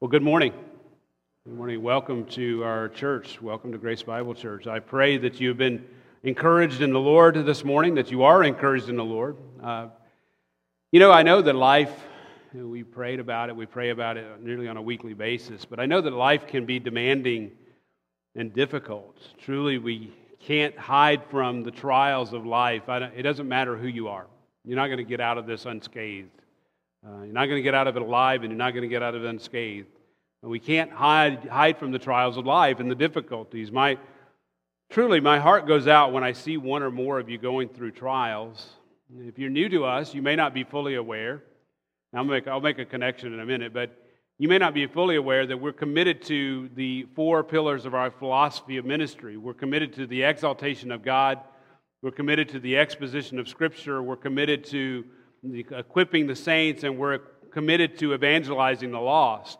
Well, good morning. Good morning. Welcome to our church. Welcome to Grace Bible Church. I pray that you've been encouraged in the Lord this morning, that you are encouraged in the Lord. Uh, you know, I know that life, we prayed about it, we pray about it nearly on a weekly basis, but I know that life can be demanding and difficult. Truly, we can't hide from the trials of life. it doesn't matter who you are, you're not going to get out of this unscathed. Uh, you're not going to get out of it alive, and you're not going to get out of it unscathed. And we can't hide, hide from the trials of life and the difficulties. My, truly, my heart goes out when I see one or more of you going through trials. If you're new to us, you may not be fully aware. I'll make, I'll make a connection in a minute, but you may not be fully aware that we're committed to the four pillars of our philosophy of ministry. We're committed to the exaltation of God, we're committed to the exposition of Scripture, we're committed to equipping the saints, and we're committed to evangelizing the lost.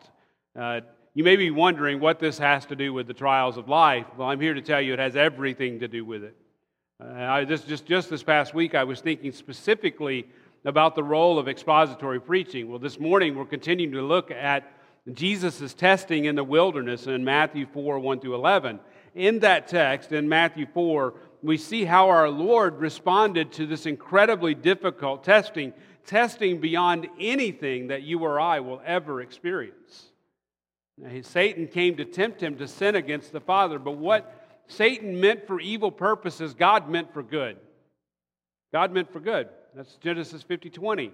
Uh, you may be wondering what this has to do with the trials of life. Well, I'm here to tell you it has everything to do with it. Uh, I, this, just, just this past week, I was thinking specifically about the role of expository preaching. Well, this morning, we're continuing to look at Jesus' testing in the wilderness in Matthew 4 1 through 11. In that text, in Matthew 4, we see how our Lord responded to this incredibly difficult testing, testing beyond anything that you or I will ever experience. Now, Satan came to tempt him to sin against the Father, but what Satan meant for evil purposes, God meant for good. God meant for good. That's Genesis 50 20.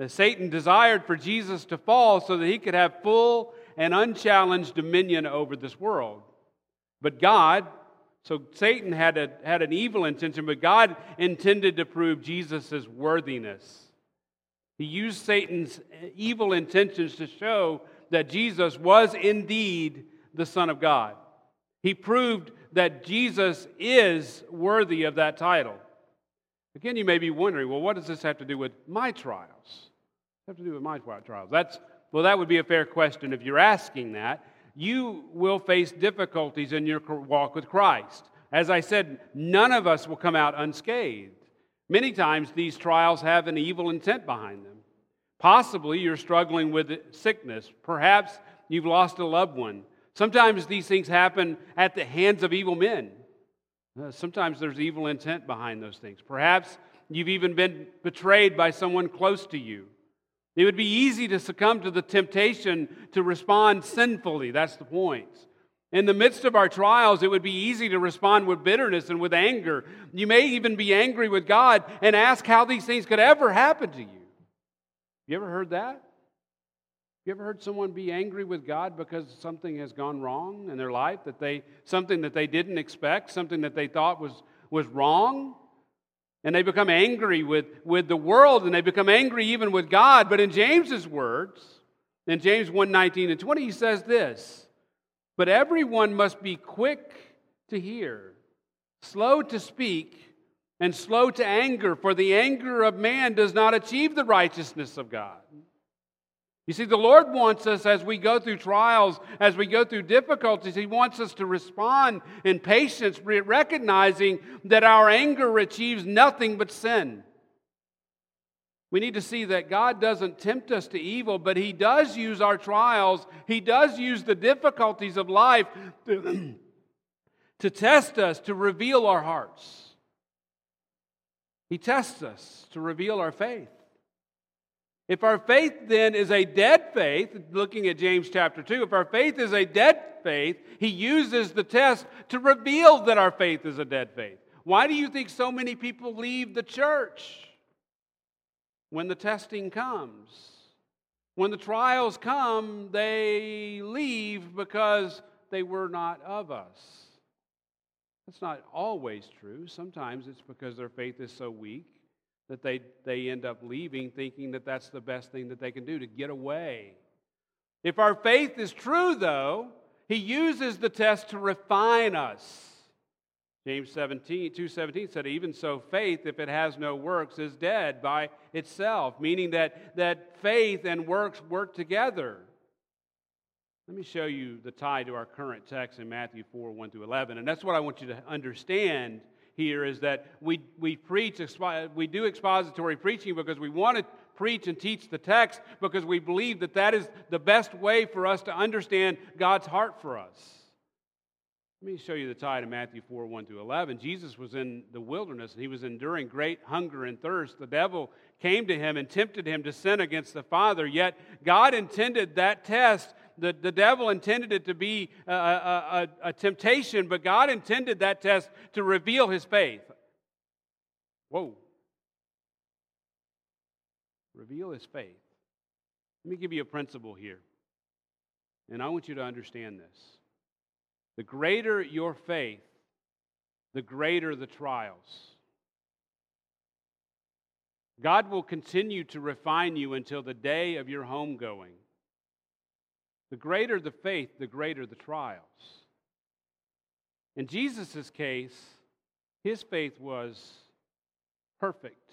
Uh, Satan desired for Jesus to fall so that he could have full and unchallenged dominion over this world. But God, so Satan had, a, had an evil intention, but God intended to prove Jesus' worthiness. He used Satan's evil intentions to show that Jesus was indeed the Son of God. He proved that Jesus is worthy of that title. Again, you may be wondering, well, what does this have to do with my trials? Have to do with my trials? That's well, that would be a fair question if you're asking that you will face difficulties in your walk with Christ. As I said, none of us will come out unscathed. Many times these trials have an evil intent behind them. Possibly you're struggling with sickness. Perhaps you've lost a loved one. Sometimes these things happen at the hands of evil men. Uh, sometimes there's evil intent behind those things. Perhaps you've even been betrayed by someone close to you. It would be easy to succumb to the temptation to respond sinfully. That's the point. In the midst of our trials, it would be easy to respond with bitterness and with anger. You may even be angry with God and ask how these things could ever happen to you. You ever heard that? You ever heard someone be angry with God because something has gone wrong in their life that they something that they didn't expect, something that they thought was was wrong? And they become angry with, with the world and they become angry even with God. But in James's words, in James 1 19 and 20, he says this But everyone must be quick to hear, slow to speak, and slow to anger, for the anger of man does not achieve the righteousness of God. You see, the Lord wants us as we go through trials, as we go through difficulties, He wants us to respond in patience, recognizing that our anger achieves nothing but sin. We need to see that God doesn't tempt us to evil, but He does use our trials, He does use the difficulties of life to, to test us, to reveal our hearts. He tests us to reveal our faith. If our faith then is a dead faith, looking at James chapter 2, if our faith is a dead faith, he uses the test to reveal that our faith is a dead faith. Why do you think so many people leave the church when the testing comes? When the trials come, they leave because they were not of us. That's not always true. Sometimes it's because their faith is so weak that they, they end up leaving thinking that that's the best thing that they can do to get away. If our faith is true, though, he uses the test to refine us. James 17, 2.17 said, even so, faith, if it has no works, is dead by itself, meaning that, that faith and works work together. Let me show you the tie to our current text in Matthew 4, 1 through 11. And that's what I want you to understand here is that we, we preach, we do expository preaching because we want to preach and teach the text because we believe that that is the best way for us to understand God's heart for us. Let me show you the tide in Matthew 4 1 through 11. Jesus was in the wilderness and he was enduring great hunger and thirst. The devil came to him and tempted him to sin against the Father. Yet God intended that test, the, the devil intended it to be a, a, a, temptation, but God intended that test to reveal his faith. Whoa. Reveal his faith. Let me give you a principle here. And I want you to understand this. The greater your faith, the greater the trials. God will continue to refine you until the day of your homegoing. The greater the faith, the greater the trials. In Jesus' case, his faith was perfect.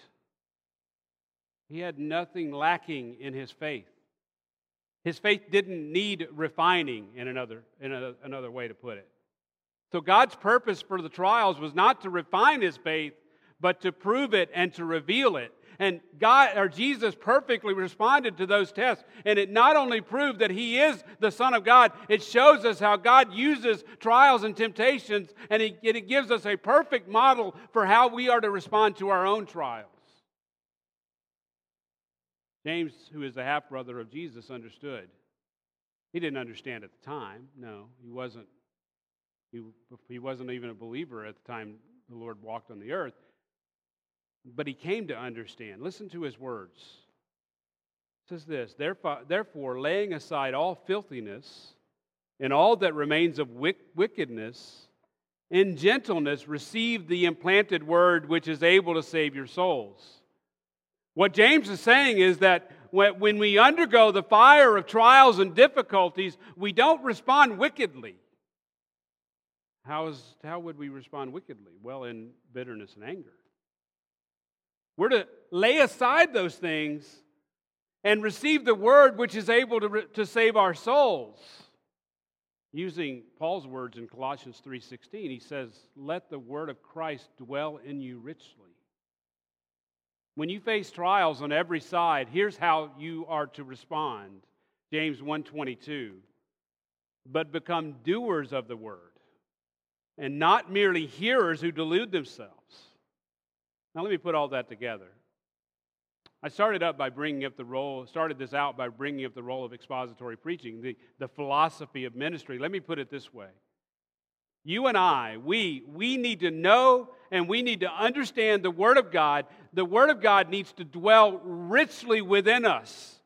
He had nothing lacking in his faith. His faith didn't need refining, in another, in a, another way to put it. So God's purpose for the trials was not to refine his faith, but to prove it and to reveal it. And God or Jesus perfectly responded to those tests. And it not only proved that he is the Son of God, it shows us how God uses trials and temptations, and it, it gives us a perfect model for how we are to respond to our own trials. James, who is the half brother of Jesus, understood. He didn't understand at the time. No, he wasn't. He, he wasn't even a believer at the time the Lord walked on the earth. But he came to understand. Listen to his words. It says this therefore, laying aside all filthiness and all that remains of wickedness, in gentleness receive the implanted word which is able to save your souls. What James is saying is that when we undergo the fire of trials and difficulties, we don't respond wickedly. How, is, how would we respond wickedly? Well, in bitterness and anger. We're to lay aside those things and receive the word which is able to, to save our souls. Using Paul's words in Colossians 3:16, he says, "Let the word of Christ dwell in you richly." When you face trials on every side, here's how you are to respond. James 1:22. But become doers of the word, and not merely hearers who delude themselves. Now let me put all that together. I started up by bringing up the role, started this out by bringing up the role of expository preaching, the, the philosophy of ministry. Let me put it this way. You and I, we, we need to know and we need to understand the Word of God. The Word of God needs to dwell richly within us.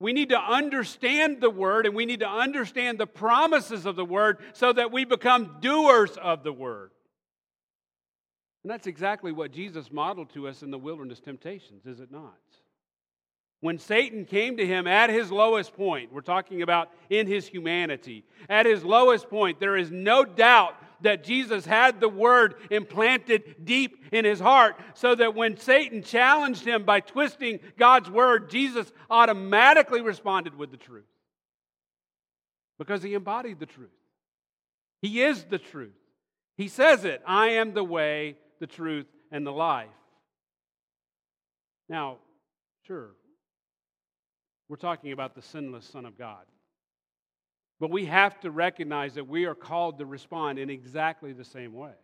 We need to understand the Word and we need to understand the promises of the Word so that we become doers of the Word. And that's exactly what Jesus modeled to us in the wilderness temptations, is it not? When Satan came to him at his lowest point, we're talking about in his humanity, at his lowest point, there is no doubt that Jesus had the word implanted deep in his heart, so that when Satan challenged him by twisting God's word, Jesus automatically responded with the truth. Because he embodied the truth. He is the truth. He says it I am the way, the truth, and the life. Now, sure, we're talking about the sinless Son of God. But we have to recognize that we are called to respond in exactly the same way.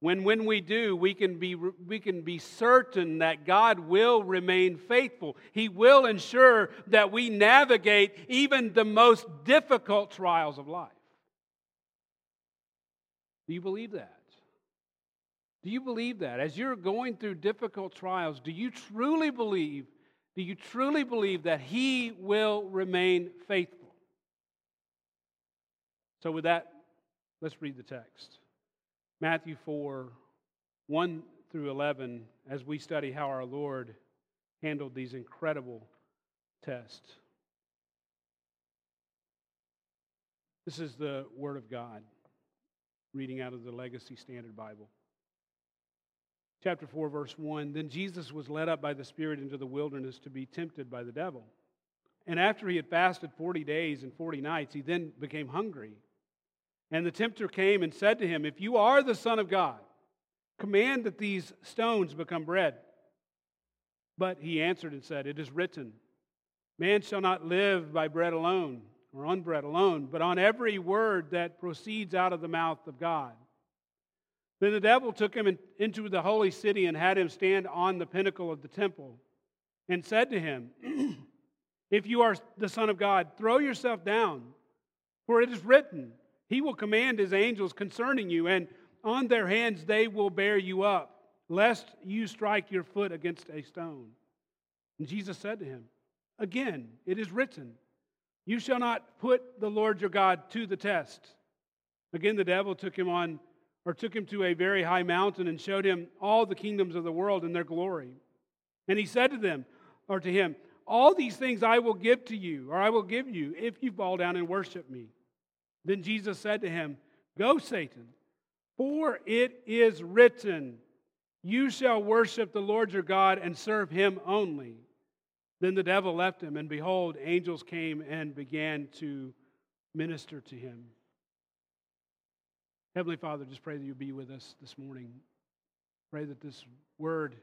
When, when we do, we can, be, we can be certain that God will remain faithful. He will ensure that we navigate even the most difficult trials of life. Do you believe that? Do you believe that? As you're going through difficult trials, do you truly believe do you truly believe that He will remain faithful? So, with that, let's read the text. Matthew 4 1 through 11, as we study how our Lord handled these incredible tests. This is the Word of God, reading out of the Legacy Standard Bible chapter 4, verse 1 Then Jesus was led up by the Spirit into the wilderness to be tempted by the devil. And after he had fasted 40 days and 40 nights, he then became hungry. And the tempter came and said to him, If you are the Son of God, command that these stones become bread. But he answered and said, It is written, Man shall not live by bread alone, or on bread alone, but on every word that proceeds out of the mouth of God. Then the devil took him into the holy city and had him stand on the pinnacle of the temple and said to him, If you are the Son of God, throw yourself down, for it is written, He will command His angels concerning you, and on their hands they will bear you up, lest you strike your foot against a stone. And Jesus said to him, Again, it is written, You shall not put the Lord your God to the test. Again, the devil took him on, or took him to a very high mountain and showed him all the kingdoms of the world and their glory. And he said to them, or to him, All these things I will give to you, or I will give you, if you fall down and worship me. Then Jesus said to him, Go, Satan, for it is written, You shall worship the Lord your God and serve him only. Then the devil left him, and behold, angels came and began to minister to him. Heavenly Father, just pray that you be with us this morning. Pray that this word,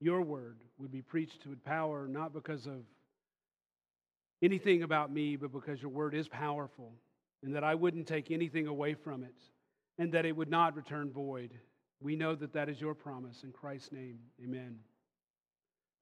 your word, would be preached with power, not because of anything about me, but because your word is powerful, and that I wouldn't take anything away from it, and that it would not return void. We know that that is your promise. In Christ's name, amen.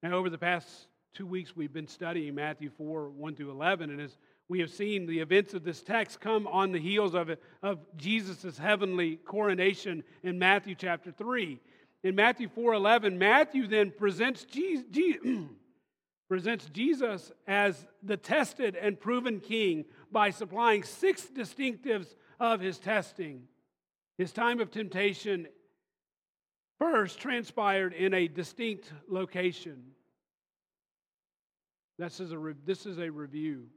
Now, over the past two weeks we've been studying Matthew 4 1 through 11. And as we have seen, the events of this text come on the heels of, of Jesus' heavenly coronation in Matthew chapter 3. In Matthew 4 11, Matthew then presents Jesus, presents Jesus as the tested and proven king by supplying six distinctives of his testing. His time of temptation first transpired in a distinct location. This is a, this is a review.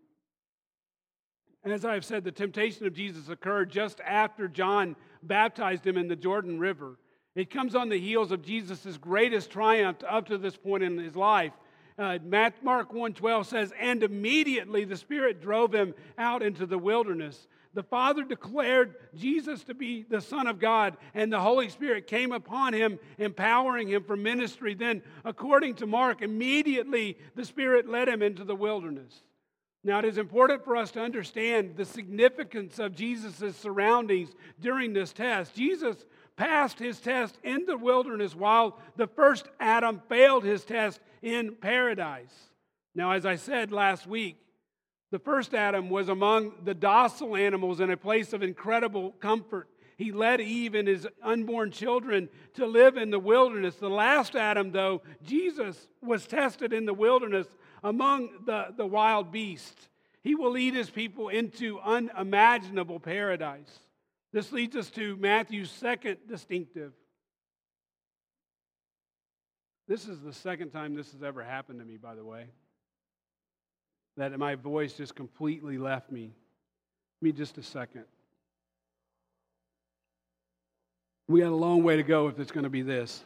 And as I've said, the temptation of Jesus occurred just after John baptized him in the Jordan River. It comes on the heels of Jesus' greatest triumph up to this point in his life. Uh, Mark 1.12 says, And immediately the Spirit drove him out into the wilderness the Father declared Jesus to be the Son of God, and the Holy Spirit came upon him, empowering him for ministry. Then, according to Mark, immediately the Spirit led him into the wilderness. Now, it is important for us to understand the significance of Jesus' surroundings during this test. Jesus passed his test in the wilderness while the first Adam failed his test in paradise. Now, as I said last week, the first Adam was among the docile animals in a place of incredible comfort. He led Eve and his unborn children to live in the wilderness. The last Adam, though, Jesus, was tested in the wilderness among the, the wild beasts. He will lead his people into unimaginable paradise. This leads us to Matthew's second distinctive. This is the second time this has ever happened to me, by the way that my voice just completely left me. Give me just a second. We got a long way to go if it's going to be this.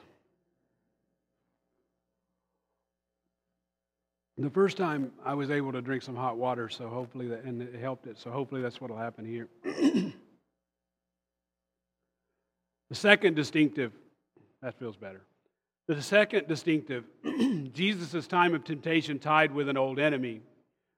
The first time I was able to drink some hot water, so hopefully that, and it helped it. So hopefully that's what will happen here. the second distinctive, that feels better. The second distinctive, Jesus' time of temptation tied with an old enemy.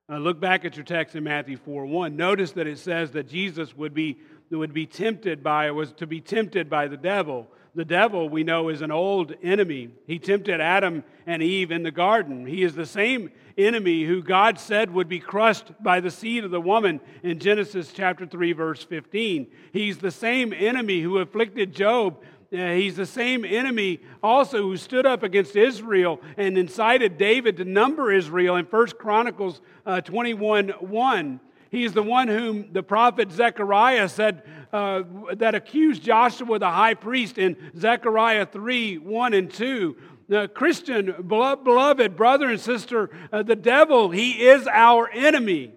Uh, look back at your text in Matthew 4 1. Notice that it says that Jesus would be, would be tempted by, was to be tempted by the devil. The devil, we know, is an old enemy. He tempted Adam and Eve in the garden. He is the same enemy who God said would be crushed by the seed of the woman in Genesis chapter 3, verse 15. He's the same enemy who afflicted Job uh, he's the same enemy also who stood up against Israel and incited David to number Israel in 1 Chronicles uh, 21 1. He's the one whom the prophet Zechariah said uh, that accused Joshua the high priest in Zechariah 3 1 and 2. The Christian, beloved brother and sister, uh, the devil, he is our enemy.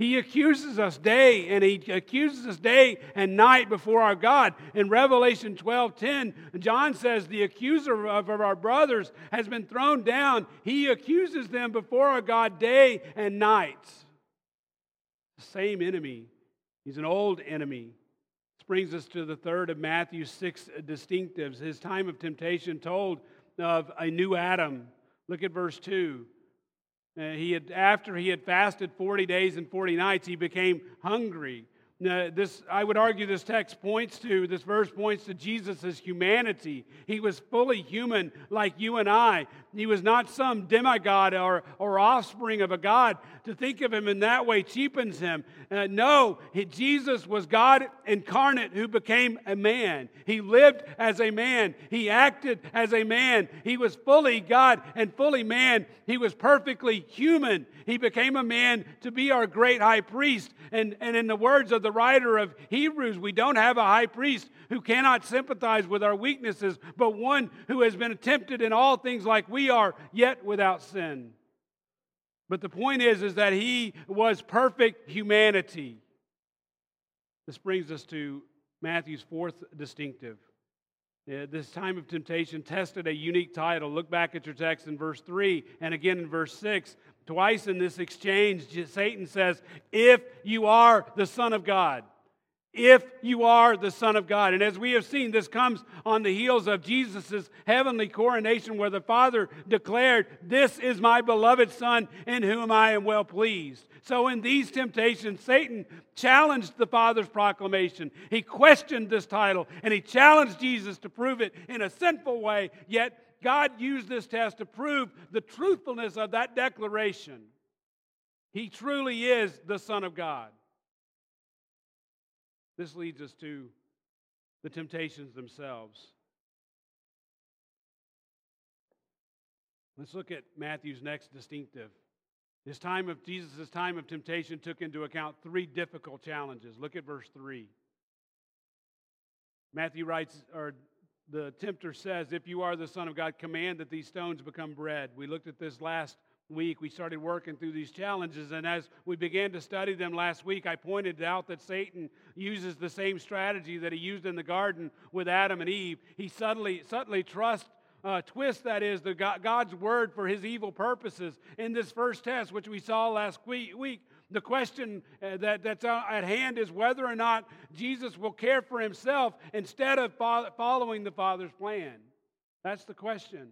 He accuses us day and he accuses us day and night before our God. In Revelation 12 10, John says, The accuser of our brothers has been thrown down. He accuses them before our God day and night. The same enemy. He's an old enemy. This brings us to the third of Matthew's six distinctives. His time of temptation told of a new Adam Look at verse 2. Uh, he had, after he had fasted 40 days and 40 nights, he became hungry. Now, this, I would argue this text points to, this verse points to Jesus' humanity. He was fully human like you and I. He was not some demigod or, or offspring of a God. To think of him in that way cheapens him. Uh, no, he, Jesus was God incarnate who became a man. He lived as a man. He acted as a man. He was fully God and fully man. He was perfectly human. He became a man to be our great high priest. And, and in the words of the writer of Hebrews, we don't have a high priest who cannot sympathize with our weaknesses, but one who has been tempted in all things like we are, yet without sin. But the point is, is that he was perfect humanity. This brings us to Matthew's fourth distinctive. Uh, this time of temptation tested a unique title. Look back at your text in verse 3 and again in verse 6. Twice in this exchange, Satan says, If you are the Son of God, if you are the Son of God. And as we have seen, this comes on the heels of Jesus' heavenly coronation, where the Father declared, This is my beloved Son, in whom I am well pleased. So, in these temptations, Satan challenged the Father's proclamation. He questioned this title, and he challenged Jesus to prove it in a sinful way, yet, God used this test to prove the truthfulness of that declaration. He truly is the Son of God. This leads us to the temptations themselves. Let's look at Matthew's next distinctive. His time of Jesus' time of temptation took into account three difficult challenges. Look at verse 3. Matthew writes, or the tempter says, If you are the Son of God, command that these stones become bread. We looked at this last week, we started working through these challenges. And as we began to study them last week, I pointed out that Satan uses the same strategy that he used in the garden with Adam and Eve. He subtly, subtly trusts. Uh, twist that is the God, God's word for his evil purposes. In this first test, which we saw last week, week the question uh, that, that's at hand is whether or not Jesus will care for himself instead of fo- following the Father's plan. That's the question.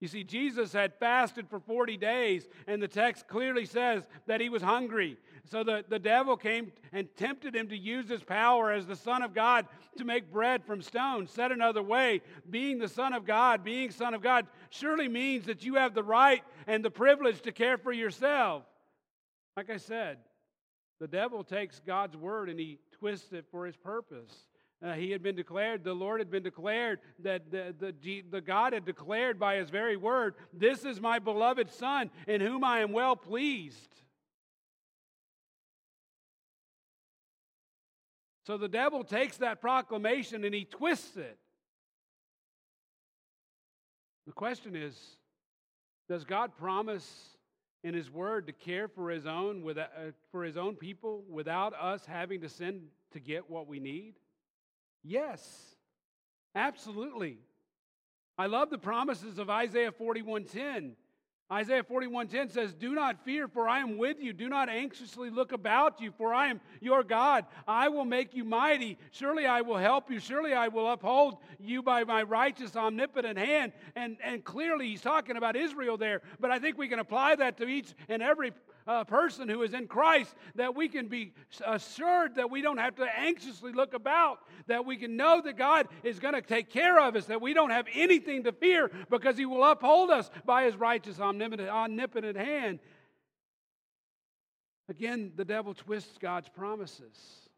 You see, Jesus had fasted for 40 days, and the text clearly says that he was hungry. So the, the devil came and tempted him to use his power as the Son of God to make bread from stones. Said another way, being the Son of God, being Son of God, surely means that you have the right and the privilege to care for yourself. Like I said, the devil takes God's word and he twists it for his purpose. Uh, he had been declared, the Lord had been declared, that the, the, the God had declared by his very word, This is my beloved Son, in whom I am well pleased. So the devil takes that proclamation and he twists it. The question is Does God promise in his word to care for his own, uh, for his own people without us having to sin to get what we need? Yes, absolutely. I love the promises of Isaiah 41:10. Isaiah 41:10 says, "Do not fear, for I am with you. Do not anxiously look about you, for I am your God. I will make you mighty. Surely I will help you. Surely I will uphold you by my righteous, omnipotent hand." And, and clearly he's talking about Israel there, but I think we can apply that to each and every uh, person who is in Christ, that we can be assured that we don't have to anxiously look about, that we can know that God is going to take care of us, that we don't have anything to fear because He will uphold us by His righteous, omnipotent hand. Again, the devil twists God's promises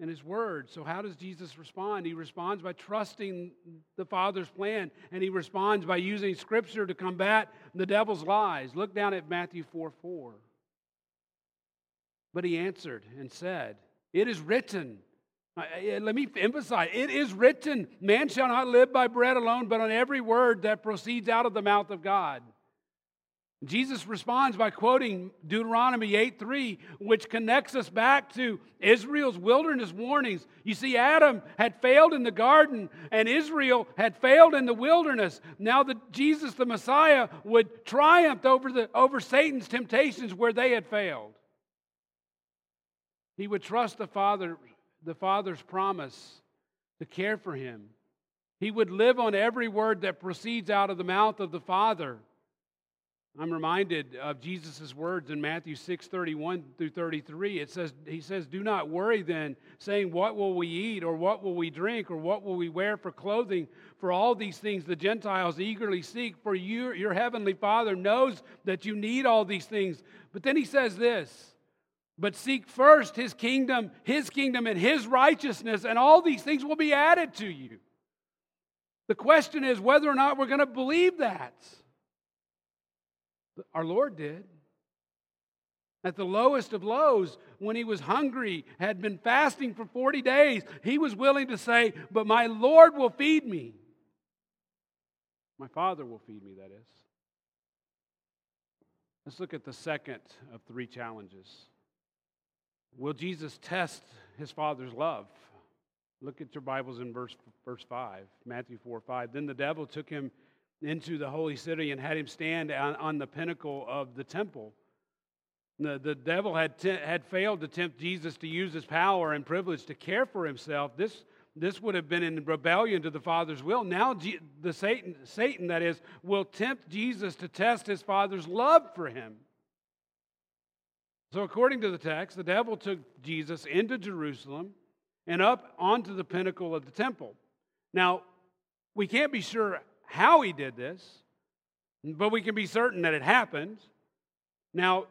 and his word. So, how does Jesus respond? He responds by trusting the Father's plan, and he responds by using Scripture to combat the devil's lies. Look down at Matthew 4 4. But he answered and said, It is written. Let me emphasize it is written, man shall not live by bread alone, but on every word that proceeds out of the mouth of God. Jesus responds by quoting Deuteronomy 8 3, which connects us back to Israel's wilderness warnings. You see, Adam had failed in the garden, and Israel had failed in the wilderness. Now, that Jesus, the Messiah, would triumph over, the, over Satan's temptations where they had failed. He would trust the Father, the Father's promise to care for him He would live on every word that proceeds out of the mouth of the Father. I'm reminded of Jesus' words in Matthew 6 31 through 33. It says, He says, Do not worry then, saying, What will we eat, or what will we drink, or what will we wear for clothing? For all these things the Gentiles eagerly seek, for you, your heavenly Father knows that you need all these things. But then He says this, But seek first His kingdom, His kingdom, and His righteousness, and all these things will be added to you. The question is whether or not we're going to believe that. Our Lord did. At the lowest of lows, when he was hungry, had been fasting for 40 days, he was willing to say, But my Lord will feed me. My Father will feed me, that is. Let's look at the second of three challenges. Will Jesus test his Father's love? Look at your Bibles in verse, verse 5, Matthew 4 5. Then the devil took him into the holy city and had him stand on, on the pinnacle of the temple. The, the devil had, had failed to tempt Jesus to use his power and privilege to care for himself. This, this would have been in rebellion to the Father's will. Now, G- the Satan, Satan, that is, will tempt Jesus to test his Father's love for him. So, according to the text, the devil took Jesus into Jerusalem and up onto the pinnacle of the temple. Now, we can't be sure how he did this, but we can be certain that it happened. Now,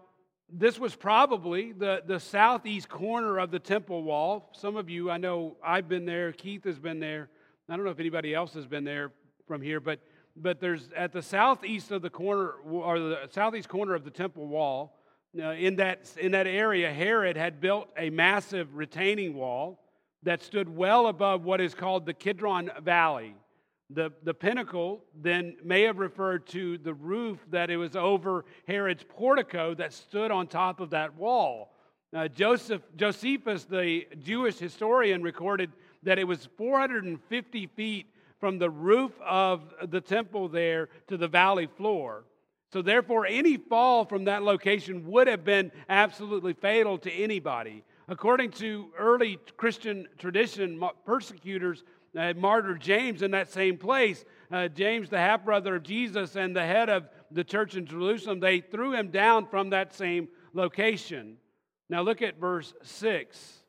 this was probably the, the southeast corner of the temple wall. Some of you, I know I've been there, Keith has been there. I don't know if anybody else has been there from here, but but there's at the southeast of the corner or the southeast corner of the temple wall uh, in that in that area herod had built a massive retaining wall that stood well above what is called the kidron valley the, the pinnacle then may have referred to the roof that it was over Herod's portico that stood on top of that wall. Uh, Joseph, Josephus, the Jewish historian, recorded that it was 450 feet from the roof of the temple there to the valley floor. So, therefore, any fall from that location would have been absolutely fatal to anybody. According to early Christian tradition, persecutors uh, martyred James in that same place. Uh, James, the half brother of Jesus and the head of the church in Jerusalem, they threw him down from that same location. Now look at verse 6.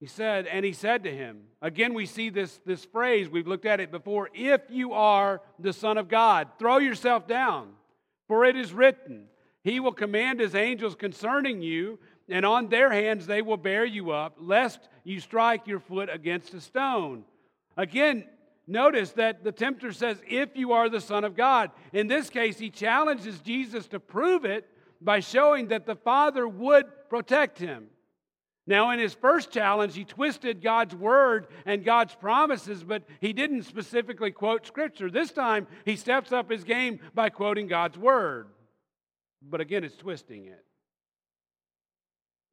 He said, and he said to him, again, we see this, this phrase, we've looked at it before if you are the Son of God, throw yourself down, for it is written, He will command His angels concerning you, and on their hands they will bear you up, lest you strike your foot against a stone. Again, notice that the tempter says, If you are the Son of God. In this case, he challenges Jesus to prove it by showing that the Father would protect him. Now, in his first challenge, he twisted God's word and God's promises, but he didn't specifically quote Scripture. This time, he steps up his game by quoting God's word. But again, it's twisting it.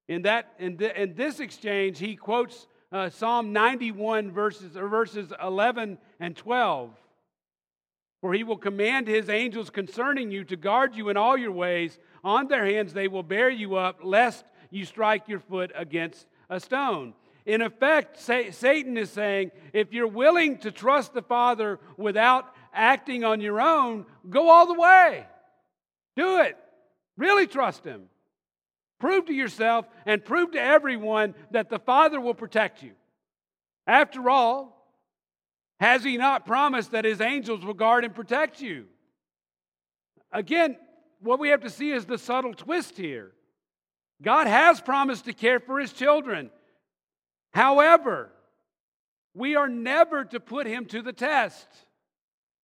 In, that, in, in this exchange, he quotes uh, Psalm 91, verses, verses 11 and 12. For he will command his angels concerning you to guard you in all your ways. On their hands they will bear you up, lest you strike your foot against a stone. In effect, Satan is saying if you're willing to trust the Father without acting on your own, go all the way. Do it. Really trust him. Prove to yourself and prove to everyone that the Father will protect you. After all, has He not promised that His angels will guard and protect you? Again, what we have to see is the subtle twist here. God has promised to care for His children. However, we are never to put Him to the test.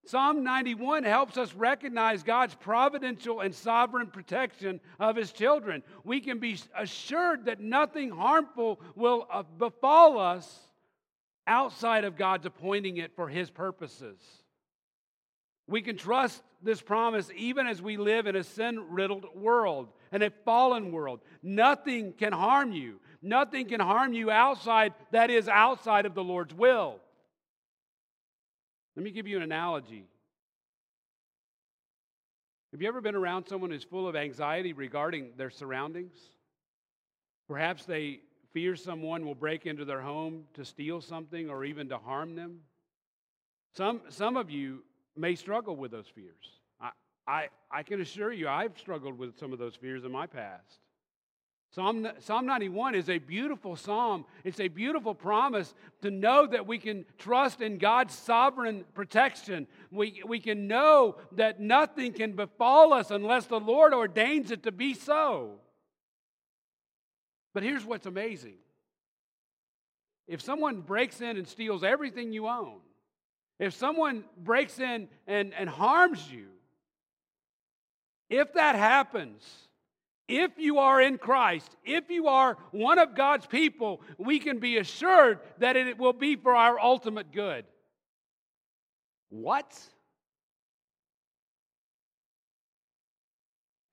Psalm 91 helps us recognize God's providential and sovereign protection of his children. We can be assured that nothing harmful will uh, befall us outside of God's appointing it for his purposes. We can trust this promise even as we live in a sin riddled world and a fallen world. Nothing can harm you. Nothing can harm you outside, that is, outside of the Lord's will. Let me give you an analogy. Have you ever been around someone who's full of anxiety regarding their surroundings? Perhaps they fear someone will break into their home to steal something or even to harm them. Some, some of you may struggle with those fears. I, I, I can assure you, I've struggled with some of those fears in my past. Psalm, psalm 91 is a beautiful psalm. It's a beautiful promise to know that we can trust in God's sovereign protection. We, we can know that nothing can befall us unless the Lord ordains it to be so. But here's what's amazing if someone breaks in and steals everything you own, if someone breaks in and, and harms you, if that happens, if you are in Christ, if you are one of God's people, we can be assured that it will be for our ultimate good. What?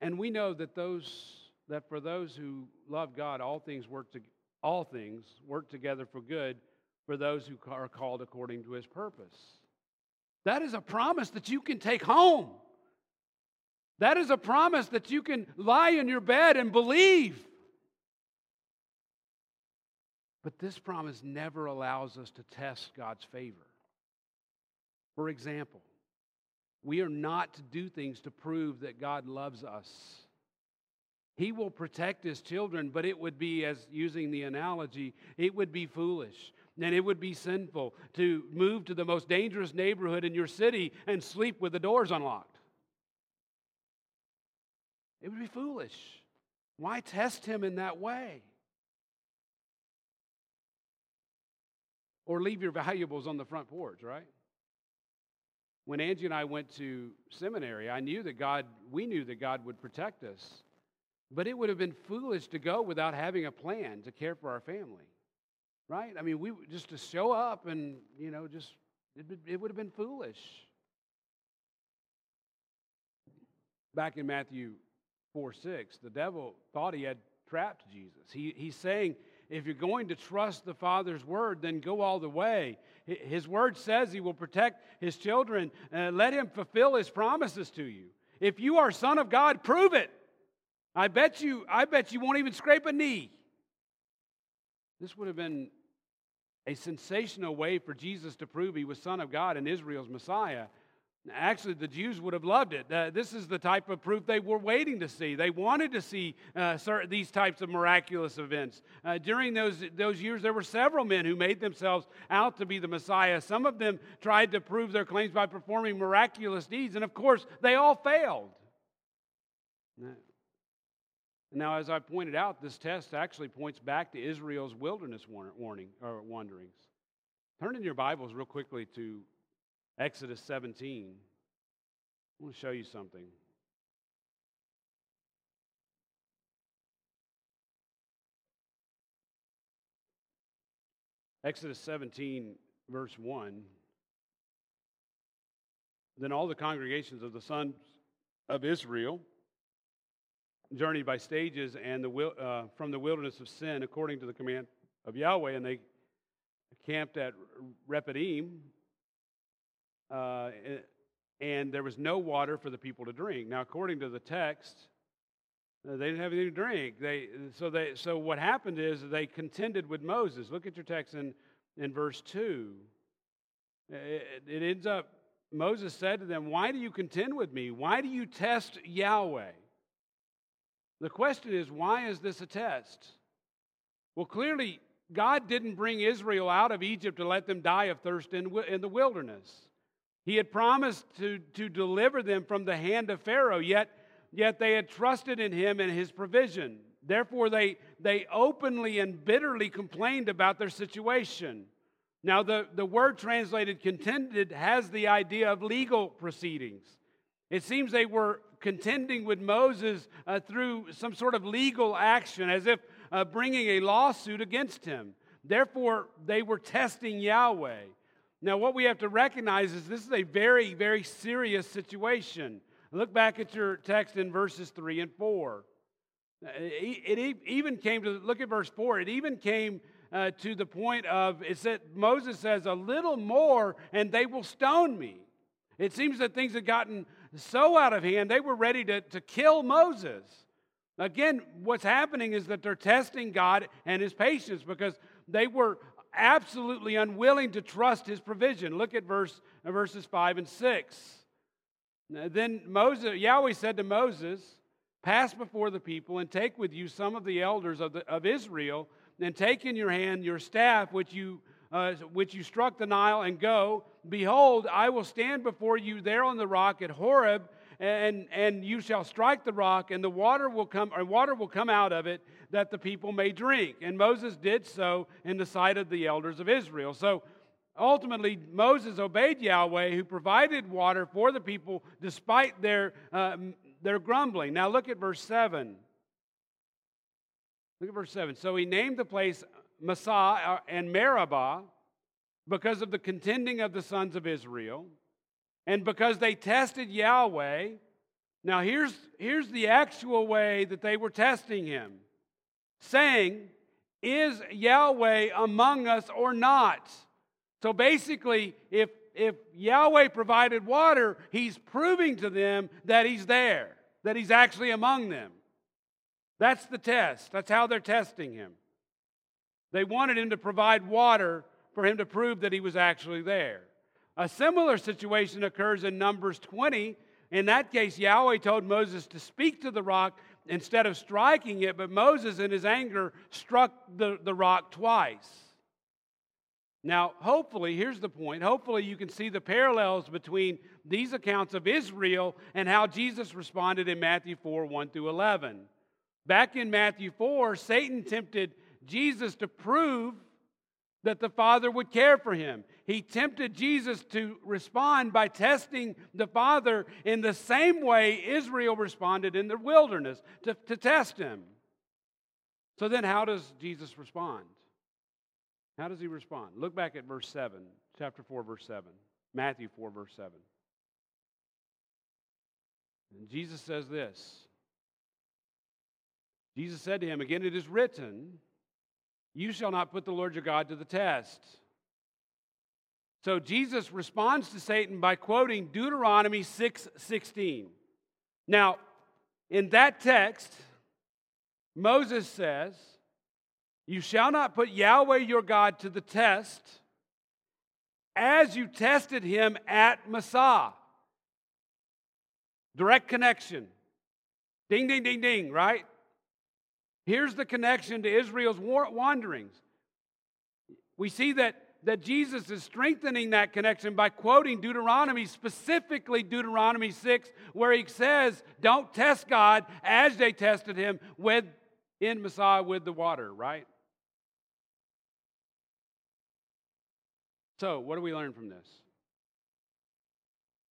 And we know that those that for those who love God, all things work to, all things work together for good for those who are called according to his purpose. That is a promise that you can take home. That is a promise that you can lie in your bed and believe. But this promise never allows us to test God's favor. For example, we are not to do things to prove that God loves us. He will protect his children, but it would be, as using the analogy, it would be foolish and it would be sinful to move to the most dangerous neighborhood in your city and sleep with the doors unlocked. It would be foolish. Why test him in that way? Or leave your valuables on the front porch, right? When Angie and I went to seminary, I knew that God, we knew that God would protect us. But it would have been foolish to go without having a plan to care for our family. Right? I mean, we just to show up and, you know, just it, it would have been foolish. Back in Matthew 4 6, the devil thought he had trapped Jesus. He, he's saying, if you're going to trust the Father's word, then go all the way. His word says he will protect his children. Uh, let him fulfill his promises to you. If you are son of God, prove it. I bet you, I bet you won't even scrape a knee. This would have been a sensational way for Jesus to prove he was Son of God and Israel's Messiah. Actually, the Jews would have loved it. Uh, this is the type of proof they were waiting to see. They wanted to see uh, these types of miraculous events. Uh, during those, those years, there were several men who made themselves out to be the Messiah. Some of them tried to prove their claims by performing miraculous deeds, and of course, they all failed. Now, as I pointed out, this test actually points back to Israel's wilderness warning or wanderings. Turn in your Bibles real quickly to Exodus 17. I want to show you something. Exodus 17, verse 1. Then all the congregations of the sons of Israel journeyed by stages and the, uh, from the wilderness of sin according to the command of Yahweh, and they camped at Rephidim, uh, and there was no water for the people to drink. Now, according to the text, uh, they didn't have anything to drink. They, so, they, so what happened is they contended with Moses. Look at your text in, in verse 2. It, it ends up, Moses said to them, Why do you contend with me? Why do you test Yahweh? The question is, why is this a test? Well, clearly, God didn't bring Israel out of Egypt to let them die of thirst in, in the wilderness. He had promised to, to deliver them from the hand of Pharaoh, yet, yet they had trusted in him and his provision. Therefore, they, they openly and bitterly complained about their situation. Now, the, the word translated contended has the idea of legal proceedings. It seems they were contending with Moses uh, through some sort of legal action, as if uh, bringing a lawsuit against him. Therefore, they were testing Yahweh. Now, what we have to recognize is this is a very, very serious situation. Look back at your text in verses 3 and 4. Uh, it, even came to, look at verse 4, it even came uh, to the point of, it said, Moses says, a little more and they will stone me. It seems that things had gotten so out of hand, they were ready to, to kill Moses. Again, what's happening is that they're testing God and his patience because they were absolutely unwilling to trust his provision. Look at verse, verses 5 and 6. Then Moses, Yahweh said to Moses, Pass before the people and take with you some of the elders of, the, of Israel, and take in your hand your staff which you, uh, which you struck the Nile, and go. Behold, I will stand before you there on the rock at Horeb, and, and you shall strike the rock, and the water will come, or water will come out of it, that the people may drink. And Moses did so in the sight of the elders of Israel. So ultimately, Moses obeyed Yahweh, who provided water for the people despite their, uh, their grumbling. Now look at verse 7. Look at verse 7. So he named the place Massah uh, and Meribah because of the contending of the sons of Israel and because they tested Yahweh. Now, here's, here's the actual way that they were testing him saying, Is Yahweh among us or not? So basically, if, if Yahweh provided water, he's proving to them that he's there, that he's actually among them. That's the test. That's how they're testing him. They wanted him to provide water for him to prove that he was actually there. A similar situation occurs in Numbers 20. In that case, Yahweh told Moses to speak to the rock instead of striking it, but Moses, in his anger, struck the, the rock twice. Now, hopefully, here's the point. Hopefully, you can see the parallels between these accounts of Israel and how Jesus responded in Matthew 4 1 through 11. Back in Matthew 4, Satan tempted Jesus to prove that the Father would care for him. He tempted Jesus to respond by testing the Father in the same way Israel responded in the wilderness to, to test him. So then, how does Jesus respond? How does he respond? Look back at verse 7, chapter 4, verse 7, Matthew 4, verse 7. And Jesus says this Jesus said to him, Again, it is written, You shall not put the Lord your God to the test. So Jesus responds to Satan by quoting Deuteronomy 6 16. Now, in that text, Moses says, You shall not put Yahweh your God to the test as you tested him at Massah. Direct connection. Ding, ding, ding, ding, right? Here's the connection to Israel's wanderings. We see that, that Jesus is strengthening that connection by quoting Deuteronomy, specifically Deuteronomy 6, where he says, Don't test God as they tested him with, in Massah with the water, right? So, what do we learn from this?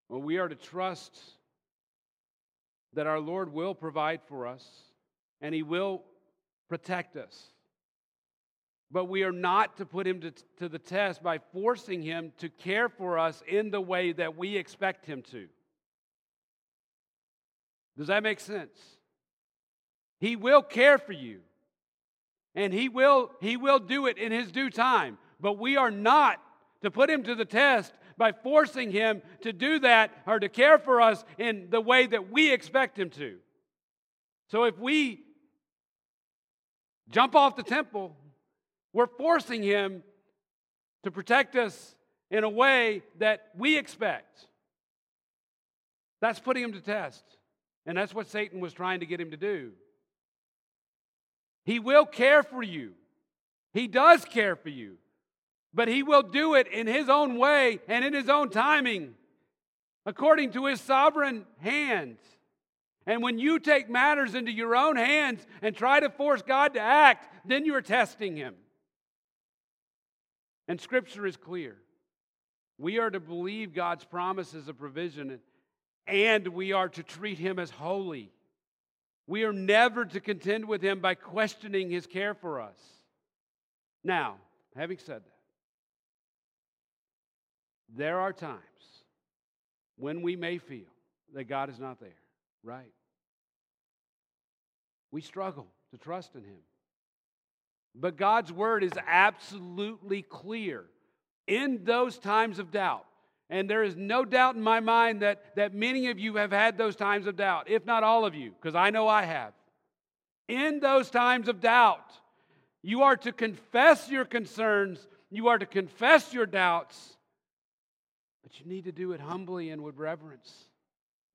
Well, we are to trust that our Lord will provide for us and He will protect us. But we are not to put him to, to, the test by forcing him to care for us in the way that we expect him to. Does that make sense? He will care for you. And he will he will do it in his due time. But we are not to put him to the test by forcing him to do that or to care for us in the way that we expect him to. So if we jump off the temple, we're forcing him to protect us in a way that we expect. That's putting him to test. And that's what Satan was trying to get him to do. He will care for you. He does care for you. But he will do it in his own way and in his own timing, according to his sovereign hand. And when you take matters into your own hands and try to force God to act, then you're testing Him. And Scripture is clear. We are to believe God's promises of provision, and we are to treat Him as holy. We are never to contend with Him by questioning His care for us. Now, having said that, there are times when we may feel that God is not there, right? We struggle to trust in Him. But God's word is absolutely clear in those times of doubt. And there is no doubt in my mind that, that many of you have had those times of doubt, if not all of you, because I know I have. In those times of doubt, you are to confess your concerns You are to confess your doubts, but you need to do it humbly and with reverence,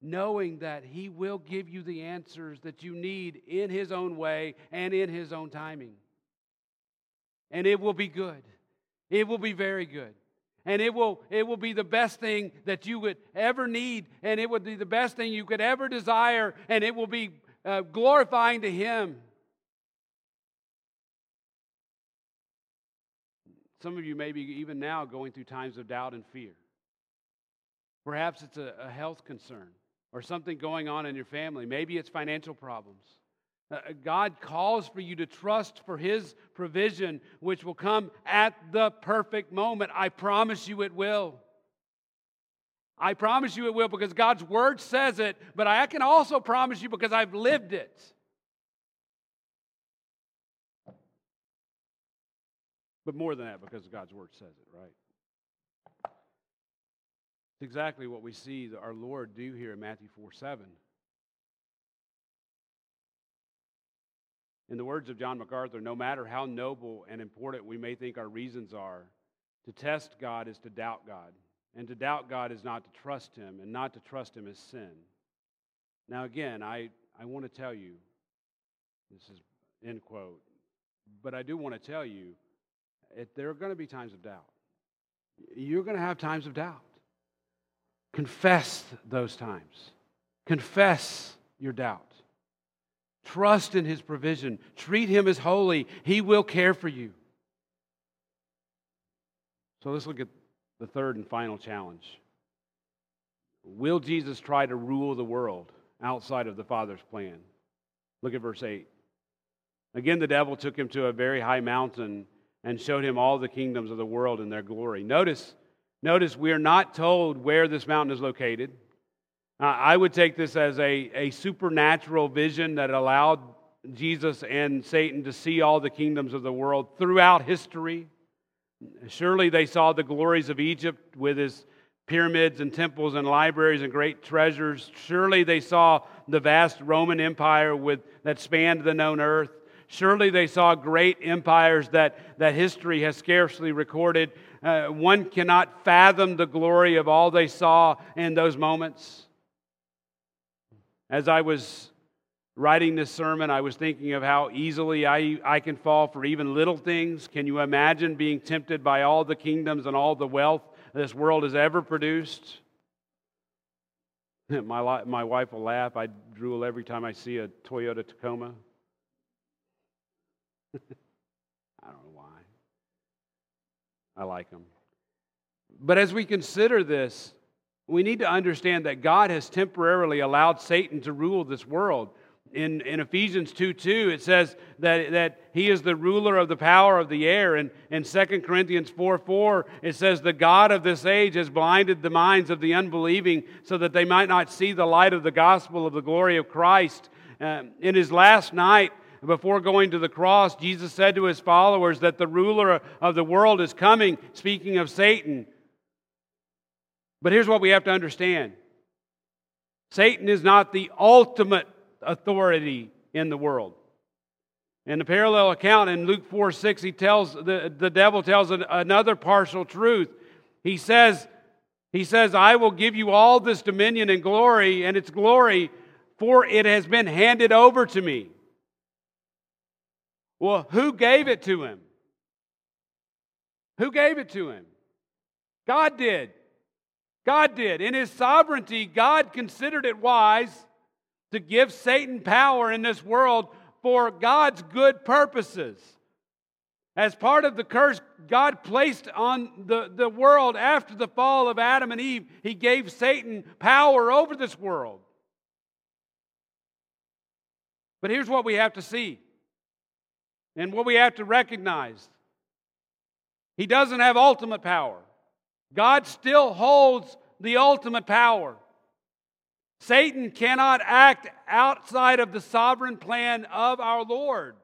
knowing that He will give you the answers that you need in His own way and in His own timing. And it will be good. It will be very good. And it will, it will be the best thing that you would ever need, and it would be the best thing you could ever desire, and it will be uh, glorifying to Him. Some of you may be even now going through times of doubt and fear. Perhaps it's a, a health concern or something going on in your family. Maybe it's financial problems. Uh, God calls for you to trust for His provision, which will come at the perfect moment. I promise you it will. I promise you it will because God's Word says it, but I can also promise you because I've lived it. But more than that, because God's Word says it, right? It's exactly what we see our Lord do here in Matthew 4 7. In the words of John MacArthur, no matter how noble and important we may think our reasons are, to test God is to doubt God. And to doubt God is not to trust Him, and not to trust Him is sin. Now, again, I, I want to tell you, this is end quote, but I do want to tell you, there are going to be times of doubt. You're going to have times of doubt. Confess those times. Confess your doubt. Trust in His provision. Treat Him as holy. He will care for you. So let's look at the third and final challenge. Will Jesus try to rule the world outside of the Father's plan? Look at verse 8. Again, the devil took him to a very high mountain and showed him all the kingdoms of the world and their glory. Notice, notice we are not told where this mountain is located. I would take this as a, a supernatural vision that allowed Jesus and Satan to see all the kingdoms of the world throughout history. Surely they saw the glories of Egypt with his pyramids and temples and libraries and great treasures. Surely they saw the vast Roman Empire with, that spanned the known earth. Surely they saw great empires that, that history has scarcely recorded. Uh, one cannot fathom the glory of all they saw in those moments. As I was writing this sermon, I was thinking of how easily I, I can fall for even little things. Can you imagine being tempted by all the kingdoms and all the wealth this world has ever produced? My, my wife will laugh. I drool every time I see a Toyota Tacoma. I don't know why. I like them. But as we consider this, we need to understand that God has temporarily allowed Satan to rule this world. In, in Ephesians 2 2, it says that, that he is the ruler of the power of the air. And in 2 Corinthians 4 4, it says, The God of this age has blinded the minds of the unbelieving so that they might not see the light of the gospel of the glory of Christ. Uh, in his last night, before going to the cross, Jesus said to his followers that the ruler of the world is coming, speaking of Satan. But here's what we have to understand Satan is not the ultimate authority in the world. In the parallel account in Luke 4 6, he tells the, the devil tells another partial truth. He says, he says, I will give you all this dominion and glory, and its glory, for it has been handed over to me. Well, who gave it to him? Who gave it to him? God did. God did. In his sovereignty, God considered it wise to give Satan power in this world for God's good purposes. As part of the curse God placed on the, the world after the fall of Adam and Eve, he gave Satan power over this world. But here's what we have to see and what we have to recognize He doesn't have ultimate power. God still holds the ultimate power. Satan cannot act outside of the sovereign plan of our Lord.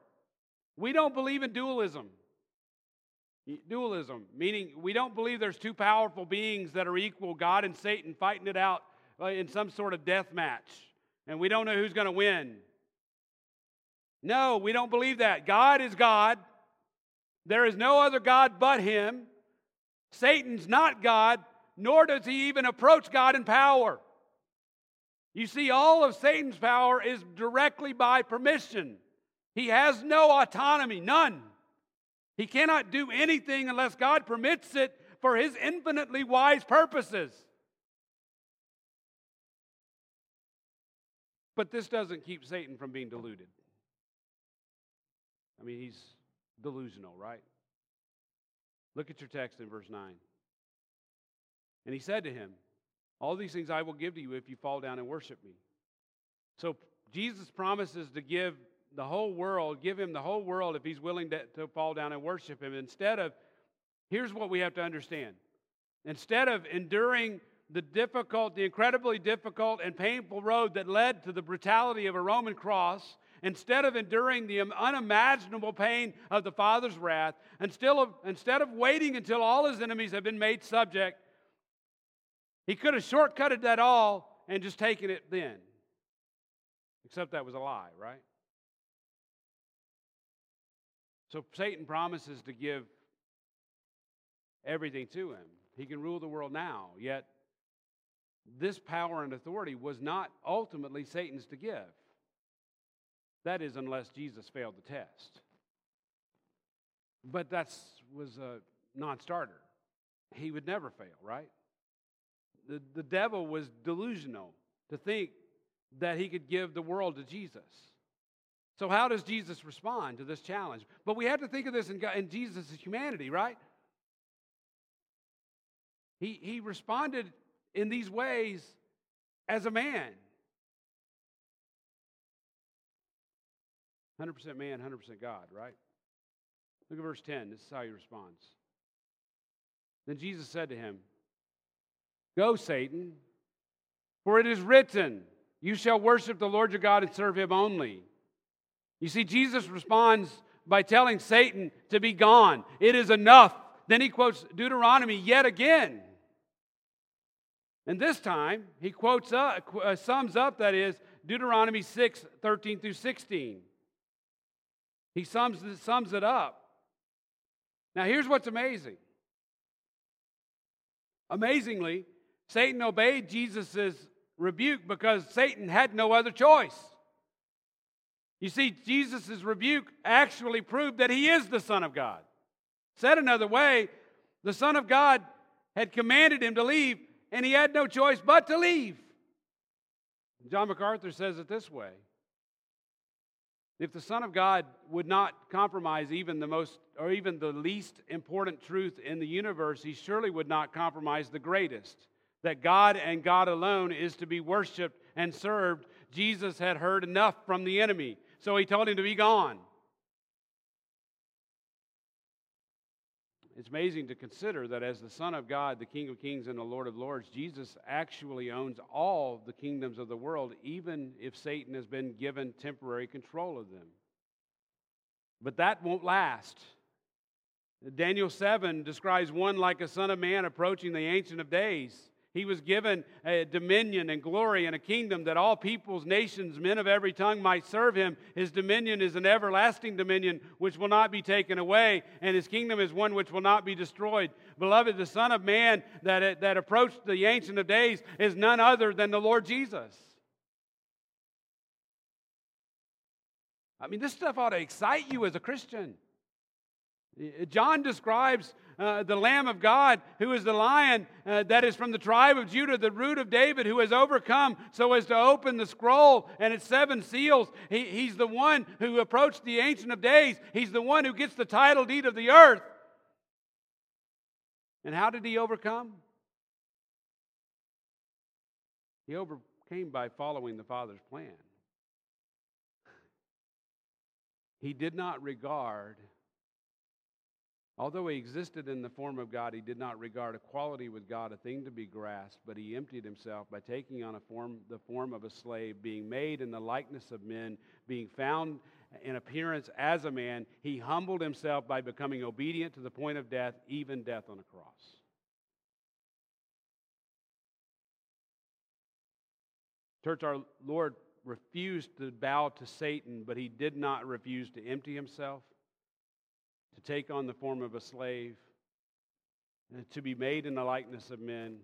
We don't believe in dualism. Dualism, meaning we don't believe there's two powerful beings that are equal, God and Satan, fighting it out uh, in some sort of death match. And we don't know who's going to win. No, we don't believe that. God is God, There is no other God but him. Satan's not God, nor does he even approach God in power. You see, all of Satan's power is directly by permission. He has no autonomy, none. He cannot do anything unless God permits it for his infinitely wise purposes. But this doesn't keep Satan from being deluded. I mean, he's delusional, right? Look at your text in verse 9. And he said to him, All these things I will give to you if you fall down and worship me. So Jesus promises to give the whole world, give him the whole world if he's willing to, to fall down and worship him. Instead of, here's what we have to understand instead of enduring the difficult, the incredibly difficult and painful road that led to the brutality of a Roman cross, instead of enduring the unimaginable pain of the Father's wrath, instead of, instead of waiting until all his enemies have been made subject, he could have shortcutted that all and just taken it then. Except that was a lie, right? So Satan promises to give everything to him. He can rule the world now, yet this power and authority was not ultimately Satan's to give. That is, unless Jesus failed the test. But that was a non starter. He would never fail, right? The, the devil was delusional to think that he could give the world to Jesus. So, how does Jesus respond to this challenge? But we have to think of this in, in Jesus' humanity, right? He, he responded in these ways as a man. 100% man, 100% God, right? Look at verse 10. This is how he responds. Then Jesus said to him, Go, Satan, for it is written, You shall worship the Lord your God and serve him only. You see, Jesus responds by telling Satan to be gone. It is enough. Then he quotes Deuteronomy yet again. And this time, he quotes up, uh, sums up, that is, Deuteronomy 6 13 through 16. He sums, sums it up. Now, here's what's amazing. Amazingly, Satan obeyed Jesus' rebuke because Satan had no other choice. You see, Jesus' rebuke actually proved that he is the Son of God. Said another way, the Son of God had commanded him to leave, and he had no choice but to leave. John MacArthur says it this way If the Son of God would not compromise even the most or even the least important truth in the universe, he surely would not compromise the greatest that God and God alone is to be worshiped and served. Jesus had heard enough from the enemy, so he told him to be gone. It's amazing to consider that as the Son of God, the King of Kings, and the Lord of Lords, Jesus actually owns all the kingdoms of the world, even if Satan has been given temporary control of them. But that won't last. Daniel 7 describes one like a son of man approaching the Ancient of Days. He was given a dominion and glory and a kingdom that all peoples, nations, men of every tongue might serve him. His dominion is an everlasting dominion which will not be taken away, and his kingdom is one which will not be destroyed. Beloved, the Son of Man that, that approached the Ancient of Days is none other than the Lord Jesus. I mean, this stuff ought to excite you as a Christian. John describes uh, the Lamb of God, who is the lion uh, that is from the tribe of Judah, the root of David, who has overcome so as to open the scroll and its seven seals. He, he's the one who approached the Ancient of Days. He's the one who gets the title deed of the earth. And how did he overcome? He overcame by following the Father's plan. He did not regard Although he existed in the form of God, he did not regard equality with God a thing to be grasped, but he emptied himself by taking on form, the form of a slave, being made in the likeness of men, being found in appearance as a man. He humbled himself by becoming obedient to the point of death, even death on a cross. Church, our Lord refused to bow to Satan, but he did not refuse to empty himself to take on the form of a slave, to be made in the likeness of men.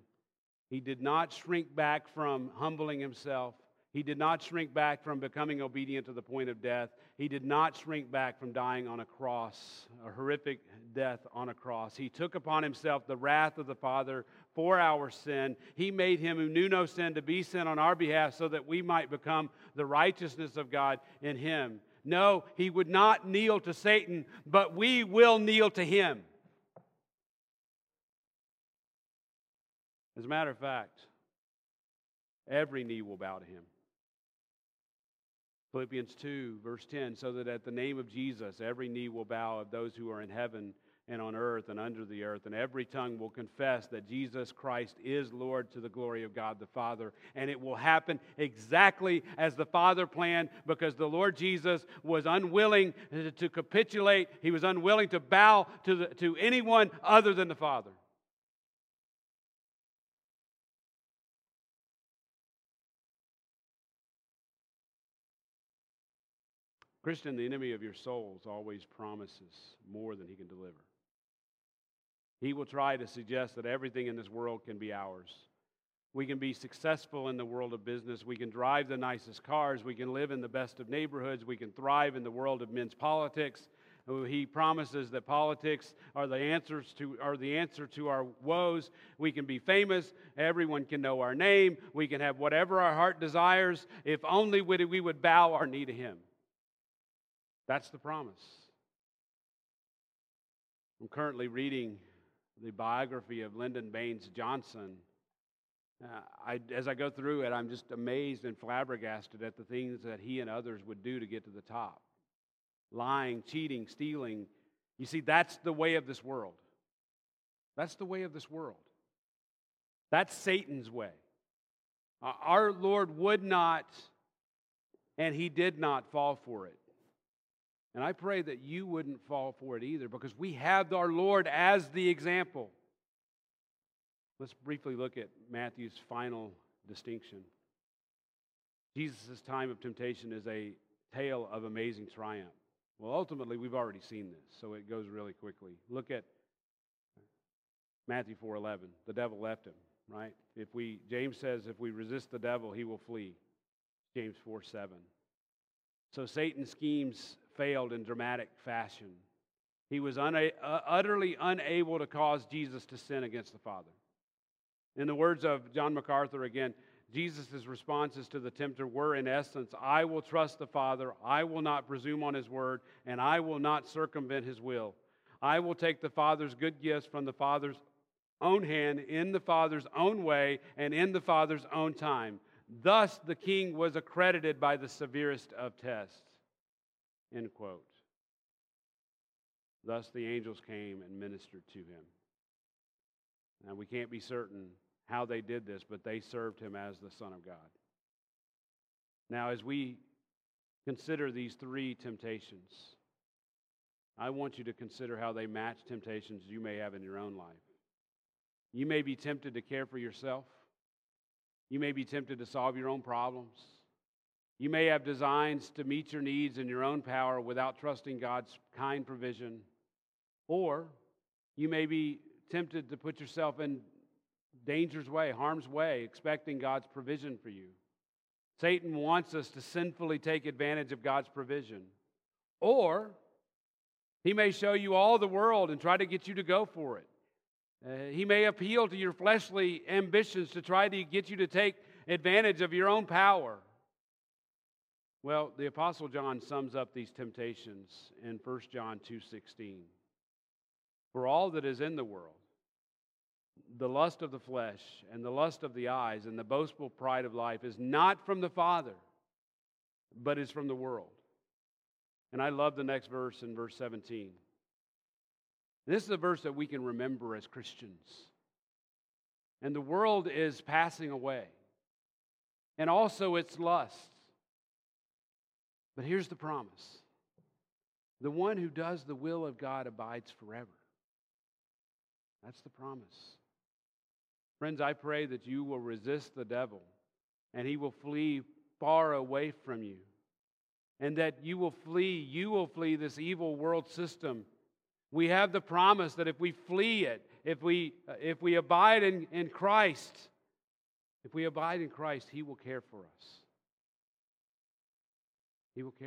He did not shrink back from humbling himself. He did not shrink back from becoming obedient to the point of death. He did not shrink back from dying on a cross, a horrific death on a cross. He took upon himself the wrath of the Father for our sin. He made him who knew no sin to be sin on our behalf so that we might become the righteousness of God in him. No, he would not kneel to Satan, but we will kneel to him. As a matter of fact, every knee will bow to him. Philippians 2, verse 10 so that at the name of Jesus, every knee will bow of those who are in heaven and on earth and under the earth, and every tongue will confess that Jesus Christ is Lord to the glory of God the Father. And it will happen exactly as the Father planned because the Lord Jesus was unwilling to capitulate, he was unwilling to bow to, the, to anyone other than the Father. Christian, the enemy of your souls always promises more than he can deliver. He will try to suggest that everything in this world can be ours. We can be successful in the world of business. We can drive the nicest cars. We can live in the best of neighborhoods. We can thrive in the world of men's politics. He promises that politics are the answers to are the answer to our woes. We can be famous. Everyone can know our name. We can have whatever our heart desires if only we would bow our knee to him. That's the promise. I'm currently reading the biography of Lyndon Baines Johnson. Uh, I, as I go through it, I'm just amazed and flabbergasted at the things that he and others would do to get to the top lying, cheating, stealing. You see, that's the way of this world. That's the way of this world. That's Satan's way. Uh, our Lord would not, and he did not fall for it. And I pray that you wouldn't fall for it either because we have our Lord as the example. Let's briefly look at Matthew's final distinction. Jesus' time of temptation is a tale of amazing triumph. Well, ultimately, we've already seen this, so it goes really quickly. Look at Matthew 4:11. The devil left him, right? If we James says if we resist the devil, he will flee. James 4:7. So Satan schemes failed in dramatic fashion. He was una- uh, utterly unable to cause Jesus to sin against the Father. In the words of John MacArthur again, Jesus' responses to the tempter were, in essence, I will trust the Father, I will not presume on his word, and I will not circumvent his will. I will take the Father's good gifts from the Father's own hand, in the Father's own way, and in the Father's own time. Thus, the king was accredited by the severest of tests. End quote. Thus the angels came and ministered to him. Now we can't be certain how they did this, but they served him as the Son of God. Now, as we consider these three temptations, I want you to consider how they match temptations you may have in your own life. You may be tempted to care for yourself. You may be tempted to solve your own problems. You may have designs to meet your needs in your own power without trusting God's kind provision. Or you may be tempted to put yourself in danger's way, harm's way, expecting God's provision for you. Satan wants us to sinfully take advantage of God's provision. Or he may show you all the world and try to get you to go for it. Uh, he may appeal to your fleshly ambitions to try to get you to take advantage of your own power. Well, the apostle John sums up these temptations in 1 John 2:16. For all that is in the world, the lust of the flesh and the lust of the eyes and the boastful pride of life is not from the Father, but is from the world. And I love the next verse in verse 17. This is a verse that we can remember as Christians. And the world is passing away, and also its lusts but here's the promise the one who does the will of God abides forever. That's the promise. Friends, I pray that you will resist the devil and he will flee far away from you. And that you will flee, you will flee this evil world system We have the promise that if we flee it, if we, uh, if we abide in, in Christ, if we abide in Christ, He will care for us. He will care